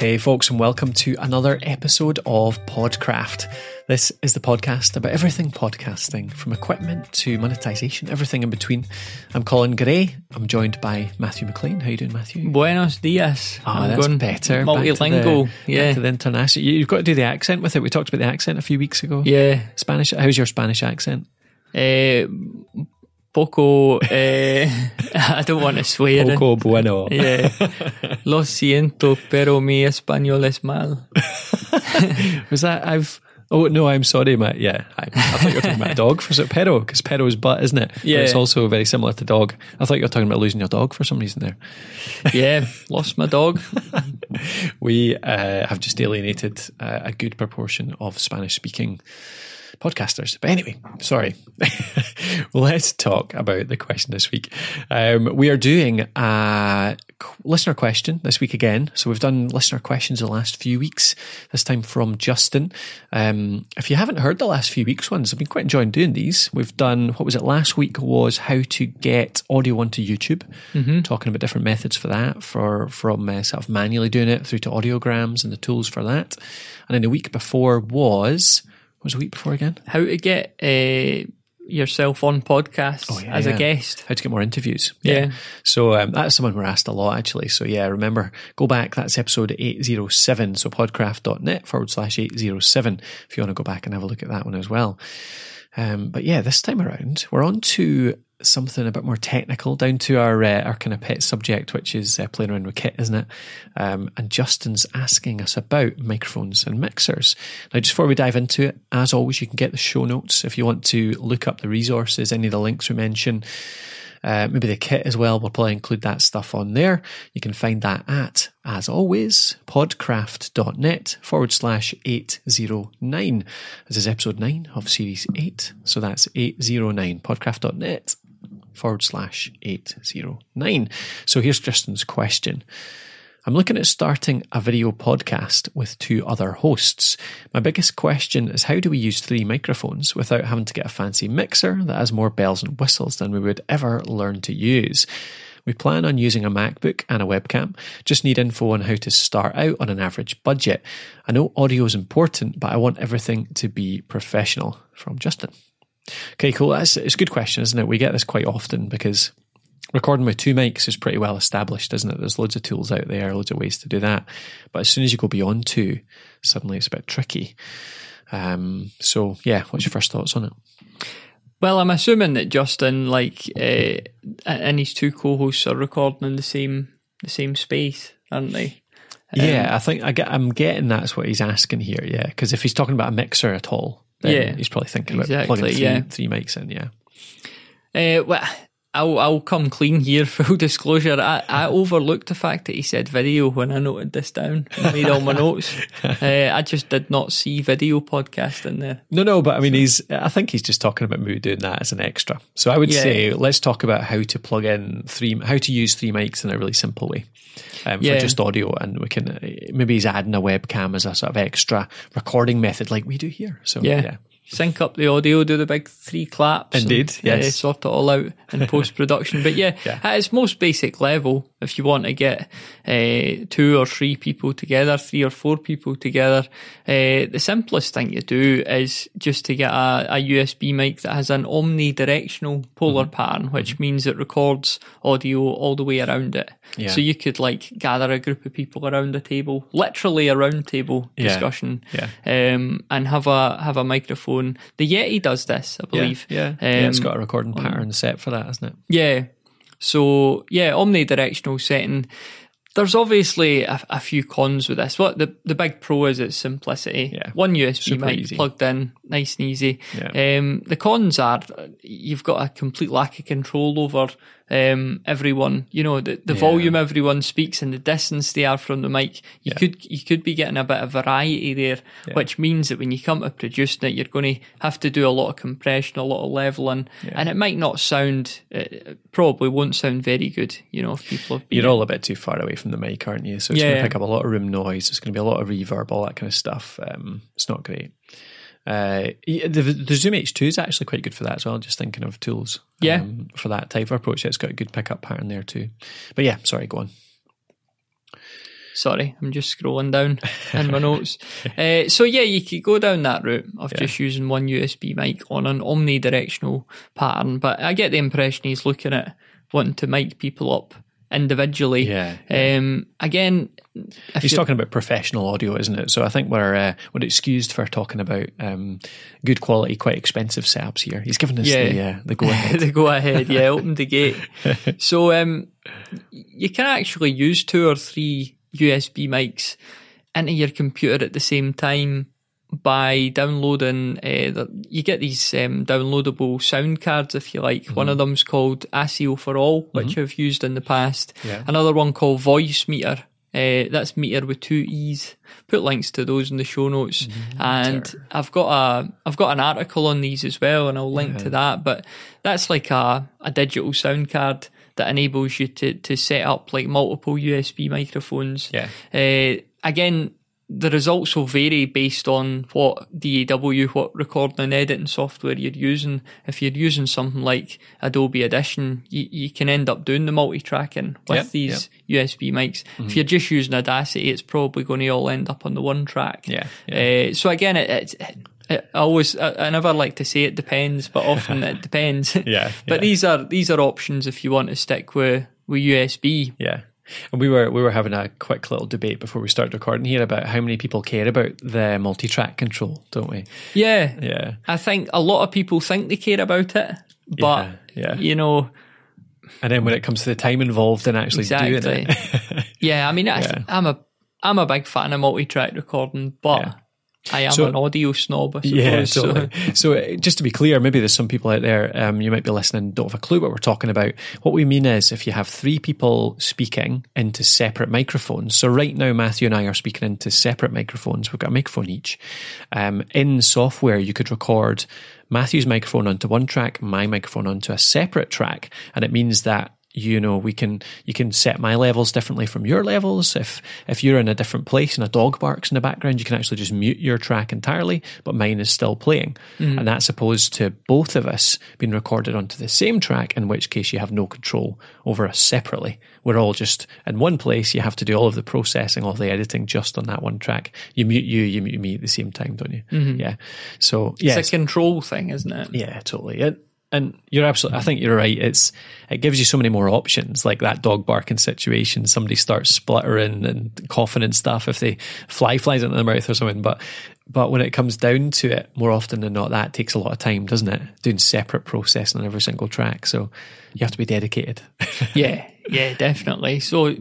Hey, folks, and welcome to another episode of Podcraft. This is the podcast about everything podcasting, from equipment to monetization, everything in between. I'm Colin Gray. I'm joined by Matthew McLean. How you doing, Matthew? Buenos dias. Oh, I'm that's going better. Back the- Multilingual. back yeah. to the international. You- You've got to do the accent with it. We talked about the accent a few weeks ago. yeah. Spanish. How's your Spanish accent? Eh, poco. eh, I don't want to swear. Poco bueno. Yeah. Lo siento, pero mi español es mal. Was that I've? Oh no, I'm sorry, Matt. Yeah, I, I thought you were talking about a dog. for, pero? Because pero is butt, isn't it? But Yeah. it's also very similar to dog. I thought you were talking about losing your dog for some reason there. Yeah. Lost my dog. We uh, have just alienated uh, a good proportion of Spanish speaking podcasters. But anyway, sorry. Let's talk about the question this week. Um, we are doing a listener question this week again. So we've done listener questions the last few weeks, this time from Justin. Um, if you haven't heard the last few weeks ones, I've been quite enjoying doing these. We've done, what was it last week was how to get audio onto YouTube, talking about different methods for that, for from uh, sort of manually doing it through to audiograms and the tools for that. And then the week before was, was the week before again? How to get eh, yourself on podcasts Oh, yeah, as yeah. a guest. How to get more interviews. Yeah. So um, that's someone we're asked a lot, actually. So yeah, remember, go back. That's episode 807. So podcraft.net forward slash 807 if you want to go back and have a look at that one as well. Um, but yeah, this time around, we're on to something a bit more technical, down to our uh, our kind of pet subject, which is uh, playing around with kit, isn't it? Um, and Justin's asking us about microphones and mixers. Now, just before we dive into it, as always, you can get the show notes if you want to look up the resources, any of the links we mention. Uh, maybe the kit as well. We'll probably include that stuff on there. You can find that at, as always, podcraft.net forward slash 809. This is episode 9 of series 8. So that's 809, podcraft.net forward slash 809. So here's Justin's question. I'm looking at starting a video podcast with two other hosts. My biggest question is how do we use three microphones without having to get a fancy mixer that has more bells and whistles than we would ever learn to use? We plan on using a MacBook and a webcam. Just need info on how to start out on an average budget. I know audio is important, but I want everything to be professional. From Justin. Okay, cool. That's it's a good question, isn't it? We get this quite often because recording with two mics is pretty well established, isn't it? There's loads of tools out there, loads of ways to do that. But as soon as you go beyond two, suddenly it's a bit tricky. Um, so yeah, what's your first thoughts on it? Well, I'm assuming that Justin, like, uh, and his two co-hosts are recording in the same the same space, aren't they? yeah, I think I get, I'm getting that's what he's asking here. Yeah, because if he's talking about a mixer at all, Yeah, he's probably thinking about exactly, plugging three, yeah. three mics in. Yeah, Uh, well, I'll I'll come clean here. Full disclosure, I, I overlooked the fact that he said video when I noted this down and made all my notes. Uh, I just did not see video podcast in there. No, no, but I mean, he's. I think he's just talking about doing that as an extra. So I would Yeah. say let's talk about how to plug in three, how to use three mics in a really simple way um, Yeah. for just audio, and we can uh, maybe he's adding a webcam as a sort of extra recording method, like we do here. So Yeah. yeah, Sync up the audio, do the big three claps. and, Indeed, uh, sort it all out in post production. But yeah, Yeah. at its most basic level, if you want to get uh, two or three people together, three or four people together, uh, the simplest thing to do is just to get a, a USB mic that has an omnidirectional polar Mm-hmm. pattern, which means it records audio all the way around it. Yeah. So you could like gather a group of people around a table, literally a round table discussion, Yeah. um, and have a have a microphone. The Yeti does this, I believe. yeah, Um, yeah. It's got a recording pattern set for that, hasn't it? yeah. So yeah, omnidirectional setting. There's obviously a, a few cons with this. What the the big pro is its simplicity. Yeah. One USB Super mic easy. plugged in, nice and easy. Yeah. Um, the cons are you've got a complete lack of control over um, everyone. You know the, the Yeah. volume everyone speaks and the distance they are from the mic. You Yeah. could you could be getting a bit of variety there, which means that when you come to producing it, you're going to have to do a lot of compression, a lot of leveling, and it might not sound. It probably won't sound very good. You know, if people have been You're all a bit too far away from the mic, aren't you? So it's going to Yeah. pick up a lot of room noise. It's going to be a lot of reverb, all that kind of stuff. Um, it's not great. Uh, the, the Zoom H2 is actually quite good for that as well. Just thinking of tools, Yeah. um, for that type of approach. It's got a good pickup pattern there too. But yeah, sorry, go on. Sorry, I'm just scrolling down in my notes. Uh, so yeah, you could go down that route of just using one USB mic on an omnidirectional pattern. But I get the impression he's looking at wanting to mic people up individually. Yeah, Um, again, if He's talking about professional audio, isn't it? So I think we're uh, we're excused for talking about um, good quality, quite expensive setups here. He's given us Yeah. the uh, the go ahead. the go ahead, yeah, open the gate. So um, you can actually use two or three USB mics into your computer at the same time by downloading. Uh, the, you get these um, downloadable sound cards, if you like. One of them's called Asio4All, which I've used in the past. Yeah. Another one called Voicemeeter. Uh, that's meter with two e's. Put links to those in the show notes, and I've got a I've got an article on these as well, and I'll link to that. But that's like a a digital sound card that enables you to to set up like multiple USB microphones. Yeah. Uh, again, the results will vary based on what DAW, what recording and editing software you're using. If you're using something like Adobe Audition, you, you can end up doing the multi-tracking with Yep, these USB mics. If you're just using Audacity, it's probably going to all end up on the one track. Yeah, Uh, so again, it, it, it I always, I, never like to say it depends, but often it depends. Yeah, But yeah. these are these are options if you want to stick with with USB. Yeah. And we were we were having a quick little debate before we started recording here about how many people care about the multi-track control, don't we? Yeah, Yeah. I think a lot of people think they care about it, but Yeah, yeah. you know, And then when it comes to the time involved in actually exactly. doing it, yeah, I mean, I, Yeah. I'm a I'm a big fan of multi-track recording, but. I am So- an audio snob. I suppose. Yeah, so- totally. So, uh, just to be clear, maybe there's some people out there, um, you might be listening, don't have a clue what we're talking about. What we mean is if you have three people speaking into separate microphones. So right now, Matthew and I are speaking into separate microphones. We've got a microphone each. Um, in software, you could record Matthew's microphone onto one track, my microphone onto a separate track. And it means that you know we can you can set my levels differently from your levels. If if you're in a different place and a dog barks in the background you can actually just mute your track entirely but mine is still playing. Mm-hmm. And that's opposed to both of us being recorded onto the same track in which case you have no control over us separately. We're all just in one place. You have to do all of the processing all the editing just on that one track. You mute you you mute me at the same time don't you? Mm-hmm. Yeah. So yeah It's a control thing, isn't it? yeah, totally. And, and you're absolutely, I think you're right. It's, it gives you so many more options, like that dog barking situation. Somebody starts spluttering and coughing and stuff if they fly flies into their mouth or something. But, but when it comes down to it, more often than not, that takes a lot of time, doesn't it? Doing separate processing on every single track. So you have to be dedicated. yeah, yeah, definitely. So,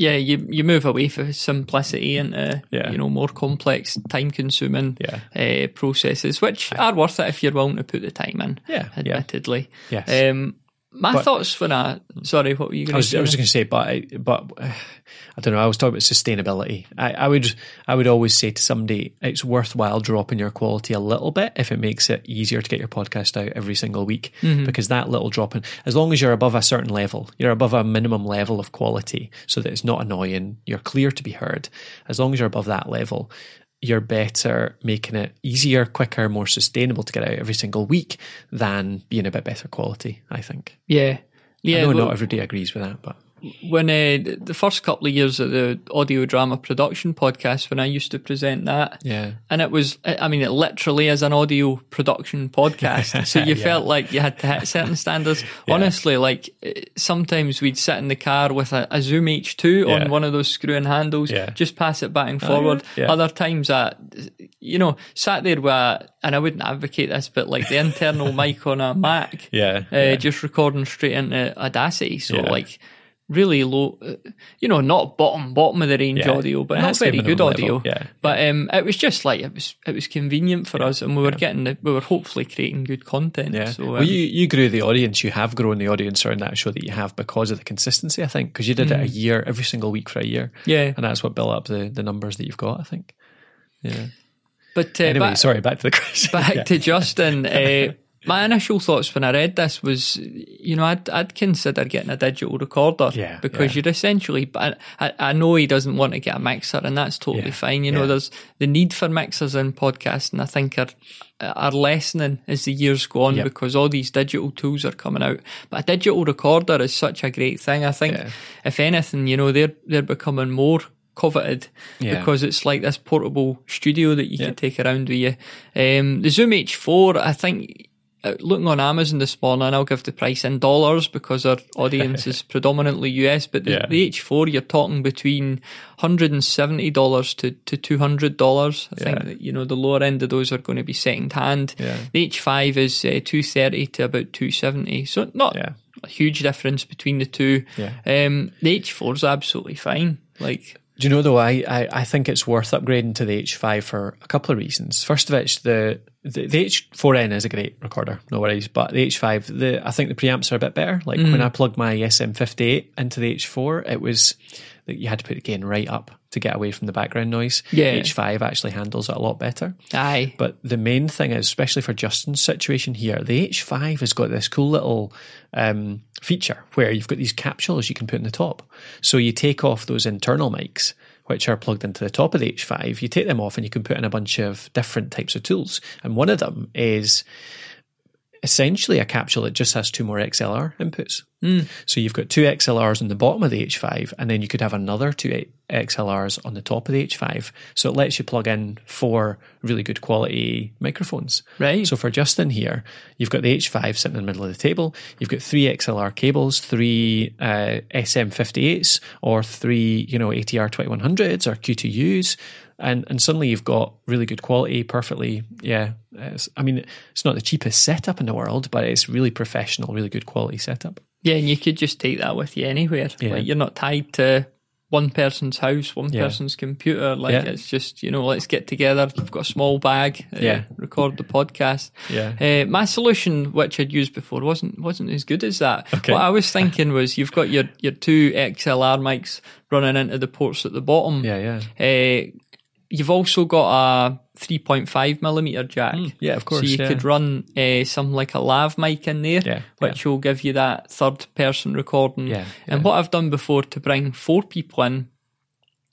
yeah, you you move away from simplicity into Yeah. you know more complex, time consuming Yeah. uh, processes, which are worth it if you're willing to put the time in. Yeah, yeah. admittedly. Yes. Um, my But- thoughts when I sorry, what were you going to say? I was just going to say, but I, but I don't know. I was talking about sustainability. I, I would I would always say to somebody, it's worthwhile dropping your quality a little bit if it makes it easier to get your podcast out every single week. Mm-hmm. Because that little drop in, as long as you're above a certain level, you're above a minimum level of quality, so that it's not annoying. You're clear to be heard. As long as you're above that level. You're better making it easier, quicker, more sustainable to get out every single week than being a bit better quality, I think. yeah, yeah. I know well, not everybody agrees with that, but when uh, the first couple of years of the audio drama production podcast, when I used to present that, yeah. and it was, I mean, it literally is an audio production podcast. So you Yeah. felt like you had to hit certain standards. Honestly, like eh, sometimes we'd sit in the car with a, a Zoom H2 Yeah. on one of those screw-in handles, Yeah. just pass it back and forward. yeah. Yeah. Other times, I, you know, sat there with, a, and I wouldn't advocate this, but like the internal mic on a Mac, Yeah, uh, yeah. just recording straight into Audacity. So Yeah. like. Really low, uh, you know, not bottom bottom of the range Yeah. audio, but It not has to be very good audio. level, yeah. But um, it was just like it was it was convenient for us, and we were getting the, we were hopefully creating good content. Yeah. So um, well, you, you grew the audience. You have grown the audience around that show that you have because of the consistency, I think, because you did it a year, every single week for a year. Mm. yeah, And that's what built up the, the numbers that you've got, I think. Yeah. but uh, Anyway, back, sorry, back to the question. back Yeah. to Justin. Uh, my initial thoughts when I read this was, you know, I'd, I'd consider getting a digital recorder Yeah, because yeah. you're essentially. But I, I know he doesn't want to get a mixer, and that's totally Yeah, fine. You know, there's the need for mixers in podcasting. I think are are lessening as the years go on Yep. because all these digital tools are coming out. But a digital recorder is such a great thing. I think if anything, you know, they're they're becoming more coveted Yeah. because it's like this portable studio that you Yeah. can take around with you. Um, the Zoom H4, I think, looking on Amazon this morning, I'll give the price in dollars because our audience is predominantly US, but the, Yeah. the H4, you're talking between $170 to, to $200. I think that, you know, the lower end of those are going to be second hand. Yeah. The H5 is uh, 230 to about 270. So not Yeah. a huge difference between the two. Yeah. Um, the H4 is absolutely fine. Like, Do you know though? I, I, I think it's worth upgrading to the H5 for a couple of reasons. First of which, the the, the H4n is a great recorder, no worries. But the H5, the I think the preamps are a bit better. Like when mm. I plugged my SM58 into the H4, it was you had to put the gain right up to get away from the background noise. Yeah. H5 actually handles it a lot better. aye. But the main thing is, especially for Justin's situation here, the H5 has got this cool little um, feature where you've got these capsules you can put in the top. So you take off those internal mics, which are plugged into the top of the H5, you take them off and you can put in a bunch of different types of tools. And one of them is essentially a capsule that just has two more XLR inputs. So you've got two XLRs on the bottom of the H5, and then you could have another two XLRs on the top of the H5. So it lets you plug in four really good quality microphones. Right. So for Justin here, you've got the H5 sitting in the middle of the table. You've got three XLR cables, three uh, SM58s, or three, you know, ATR 2100s or Q2Us. And, and suddenly you've got really good quality, perfectly, yeah. I mean, it's not the cheapest setup in the world, but it's really professional, really good quality setup. Yeah, and you could just take that with you anywhere. Yeah. Like you're not tied to one person's house, one Yeah. person's computer. Like Yeah. it's just you know, let's get together. You've got a small bag. Uh, Yeah. record the podcast. Yeah. Uh, my solution, which I'd used before, wasn't wasn't as good as that. Okay. What I was thinking was, you've got your your two XLR mics running into the ports at the bottom. Yeah, yeah. Uh, you've also got a 3.5 millimeter jack. yeah, of course, So you yeah. could run uh, something like a lav mic in there, Yeah, which will give you that third person recording. Yeah, And what I've done before to bring four people in,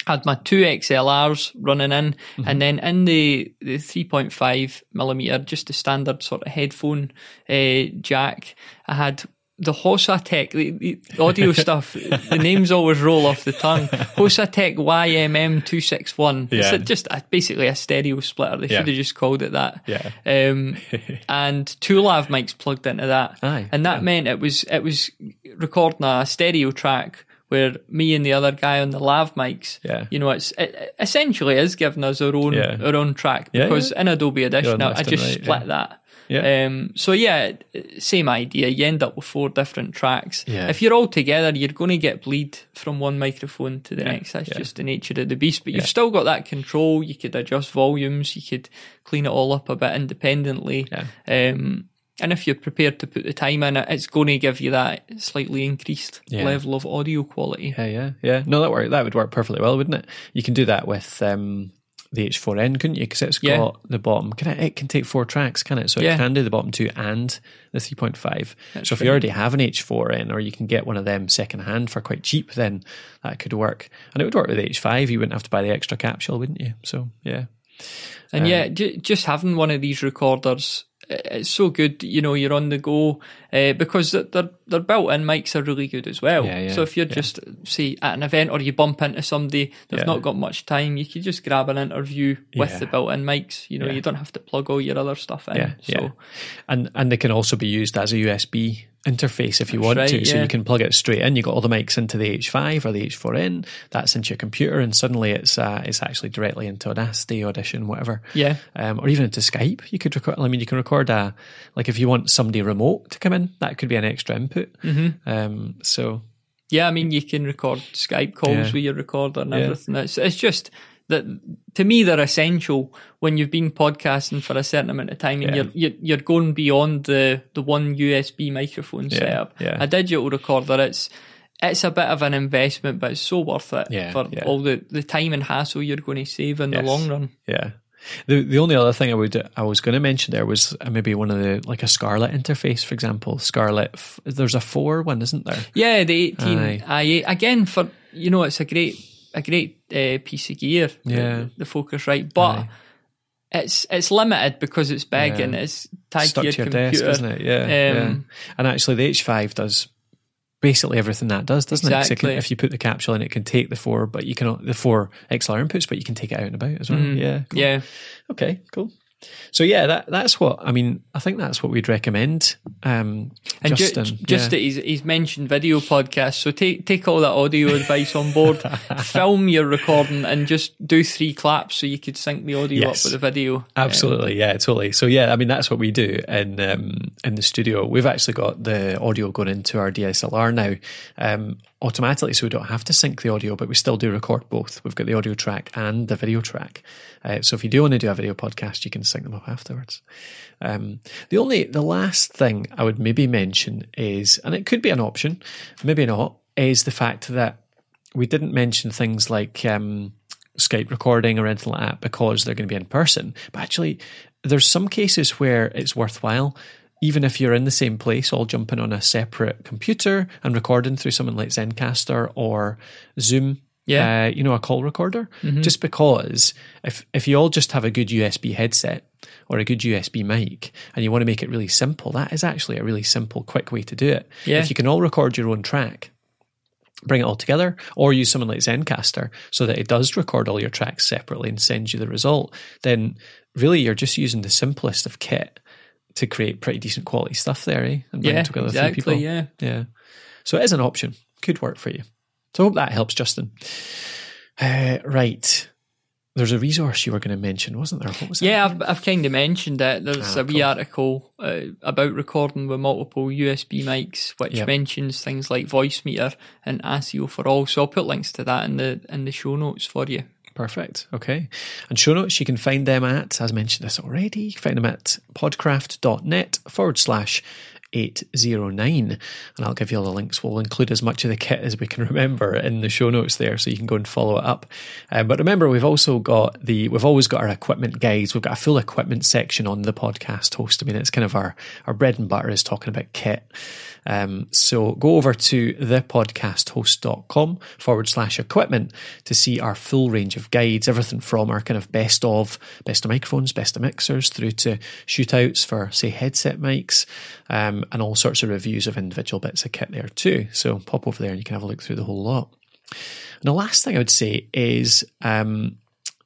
I had my two XLRs running in, Mm-hmm. and then in the, the 3.5 millimeter, just the standard sort of headphone uh, jack, I had the Hosa Tech, the, the audio stuff, the names always roll off the tongue. Hosa Tech YMM261. Yeah. It's just a, basically a stereo splitter. They Yeah. should have just called it that. Yeah. Um, and two lav mics plugged into that. Aye, and that meant it was it was recording a stereo track where me and the other guy on the lav mics, Yeah. you know, it's it essentially is giving us our own Yeah. our own track Yeah, because in Adobe Audition I, I just right, split yeah. that. Yeah. Um, so yeah, same idea. You end up with four different tracks. Yeah. If you're all together, you're going to get bleed from one microphone to the Yeah, next. That's yeah. just the nature of the beast. But you've still got that control. You could adjust volumes. You could clean it all up a bit independently. Yeah. Um, and if you're prepared to put the time in it, it's going to give you that slightly increased Yeah. level of audio quality. Yeah, yeah, yeah. No, that work that would work perfectly well, wouldn't it? You can do that with um, the H4n, couldn't you? Because it's Yeah. got the bottom. Can it, it can take four tracks, can it? So Yeah. it can do the bottom two and the 3.5. That's so if you already have an H4n, or you can get one of them second hand for quite cheap, then that could work. And it would work with the H5. You wouldn't have to buy the extra capsule, wouldn't you? So yeah, And Um, yeah, j- just having one of these recorders, it's so good. You know, you're on the go uh, because their their their built-in mics are really good as well. Yeah, yeah, so if you're just say at an event or you bump into somebody Yeah. not got much time, you could just grab an interview with Yeah. the built-in mics. You know, Yeah. you don't have to plug all your other stuff in. yeah, so yeah. And and they can also be used as a USB interface if you That's want right, to. So you can plug it straight in. You got all the mics into the H5 or the H4n. That's into your computer, and suddenly it's uh, it's actually directly into Audacity, Audition, whatever. yeah, Um, or even into Skype. You could record. I mean, you can record a like if you want somebody remote to come in, that could be an extra input. Mm-hmm. Um, so yeah. I mean, you can record Skype calls Yeah. with your recorder and Yeah. everything. It's it's just. That to me, they're essential when you've been podcasting for a certain amount of time, and Yeah. you're, you're you're going beyond the the one USB microphone Yeah, setup. yeah. A digital recorder, it's it's a bit of an investment, but it's so worth it Yeah, for all the, the time and hassle you're going to save in Yes. the long run. yeah. The the only other thing I would I was going to mention there was uh, maybe one of the like a Scarlett interface, for example. Scarlett, f- there's a four one, isn't there? Yeah, the 18 Aye. i8 again for you know it's a great a great uh, piece of gear. the- Yeah. the, Focusrite, but Aye. it's it's limited because it's big Yeah. and it's tied Stuck to your to your computer. desk, isn't it? Yeah, yeah. Um, And actually, the H5 does basically everything that does, doesn't it? 'Cause it? can- Exactly. if you put the capsule in, it can take the four, but you can the four XLR inputs, but you can take it out and about as well. Mm. Yeah, cool. Yeah. Okay, cool. So yeah, that that's what I mean. I think that's what we'd recommend. Um, And ju- just yeah. that he's, he's mentioned video podcasts, so take take all that audio advice on board, film your recording, and just do three claps so you could sync the audio Yes. up with the video. Absolutely, yeah, totally. So yeah, I mean that's what we do in um, in the studio. We've actually got the audio going into our DSLR now um, automatically, so we don't have to sync the audio, but we still do record both. We've got the audio track and the video track. Uh, so if you do want to do a video podcast, you can sync them up afterwards. Um, the only the last thing I would maybe mention is, and it could be an option, maybe not, is the fact that we didn't mention things like um, Skype recording or anything like that because they're going to be in person. But actually, there's some cases where it's worthwhile, even if you're in the same place, all jumping on a separate computer and recording through something like Zencastr or Zoom. Yeah. Uh, you know, a call recorder. Just because if if you all just have a good USB headset or a good USB mic and you want to make it really simple, that is actually a really simple, quick way to do it. Yeah. If you can all record your own track, bring it all together, or use someone like Zencastr so that it does record all your tracks separately and sends you the result, then really you're just using the simplest of kit to create pretty decent quality stuff there, eh? And bring Yeah, together exactly, three people. yeah. Yeah. So it is an option. Could work for you. So I hope that helps, Justin. Uh, right. There's a resource you were going to mention, wasn't there? What was Yeah, I've, I've kind of mentioned it. There's Ah, a wee cool. article uh, about recording with multiple USB mics, which Yep. mentions things like Voicemeeter and Asio4All. So I'll put links to that in the in the show notes for you. Perfect. Okay. And show notes, you can find them at, as mentioned this already, you can find them at podcraft.net forward slash 809. And I'll give you all the links. We'll include as much of the kit as we can remember in the show notes there so you can go and follow it up. Um, but remember, we've also got the, we've always got our equipment guides. We've got a full equipment section on the podcast host. I mean, it's kind of our, our bread and butter is talking about kit. Um, so go over to thepodcasthost.com forward slash equipment to see our full range of guides, everything from our kind of best of, best of microphones, best of mixers, through to shootouts for, say, headset mics, um, and all sorts of reviews of individual bits of kit there too. So pop over there and you can have a look through the whole lot. And the last thing I would say is, um,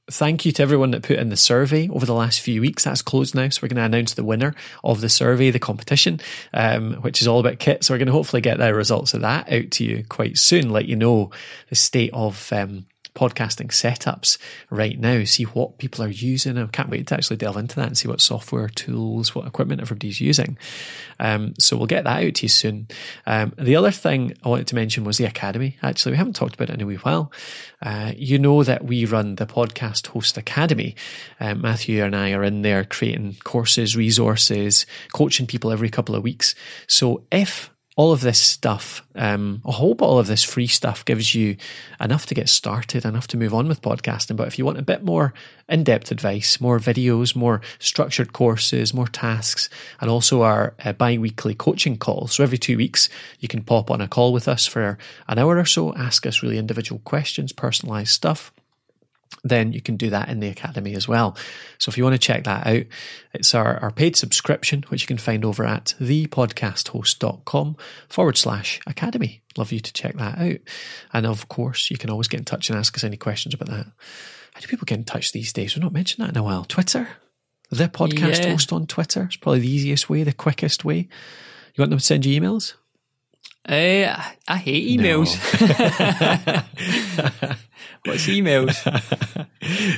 thank you to everyone that put in the survey over the last few weeks. That's closed now, so we're going to announce the winner of the survey, the competition, um, which is all about kit. So we're going to hopefully get the results of that out to you quite soon. Let you know the state of um, podcasting setups right now. See what people are using. I can't wait to actually delve into that and see what software, tools, what equipment everybody's using. Um, so we'll get that out to you soon. Um, the other thing I wanted to mention was the Academy. Actually, we haven't talked about it in a wee while. Uh, you know that we run the Podcast Host Academy. Um, Matthew and I are in there creating courses, resources, coaching people every couple of weeks. So if all of this stuff, um, I hope all of this free stuff gives you enough to get started, enough to move on with podcasting. But if you want a bit more in depth advice, more videos, more structured courses, more tasks, and also our uh, bi weekly coaching calls. So every two weeks, you can pop on a call with us for an hour or so, ask us really individual questions, personalized stuff then you can do that in the academy as well. So if you want to check that out, it's our, our paid subscription, which you can find over at thepodcasthost.com forward slash academy. Love you to check that out. And of course, you can always get in touch and ask us any questions about that. How do people get in touch these days? We've not mentioned that in a while. Twitter? The podcast Yeah. host on Twitter is probably the easiest way, the quickest way. You want them to send you emails? Uh, I hate emails. What's emails?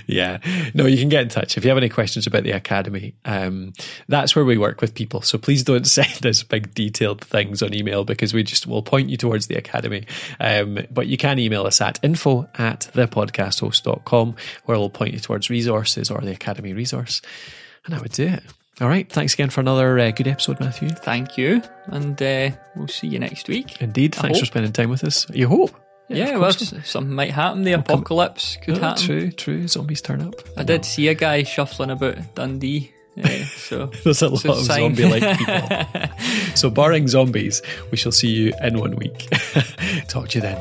yeah. No, you can get in touch if you have any questions about the academy. Um, that's where we work with people. So please don't send us big detailed things on email because we just will point you towards the academy. Um, but you can email us at info at thepodcasthost.com where we'll point you towards resources or the academy resource. And that would do it. All right. Thanks again for another uh, good episode, Matthew. Thank you, and uh, we'll see you next week. Indeed. Thanks for spending time with us. You hope. Yeah, of well, something might happen. The apocalypse could Oh, happen. true, true. Zombies turn up. I did see a guy shuffling about Dundee. Uh, so There's a lot a of zombie like people. so, barring zombies, we shall see you in one week. Talk to you then.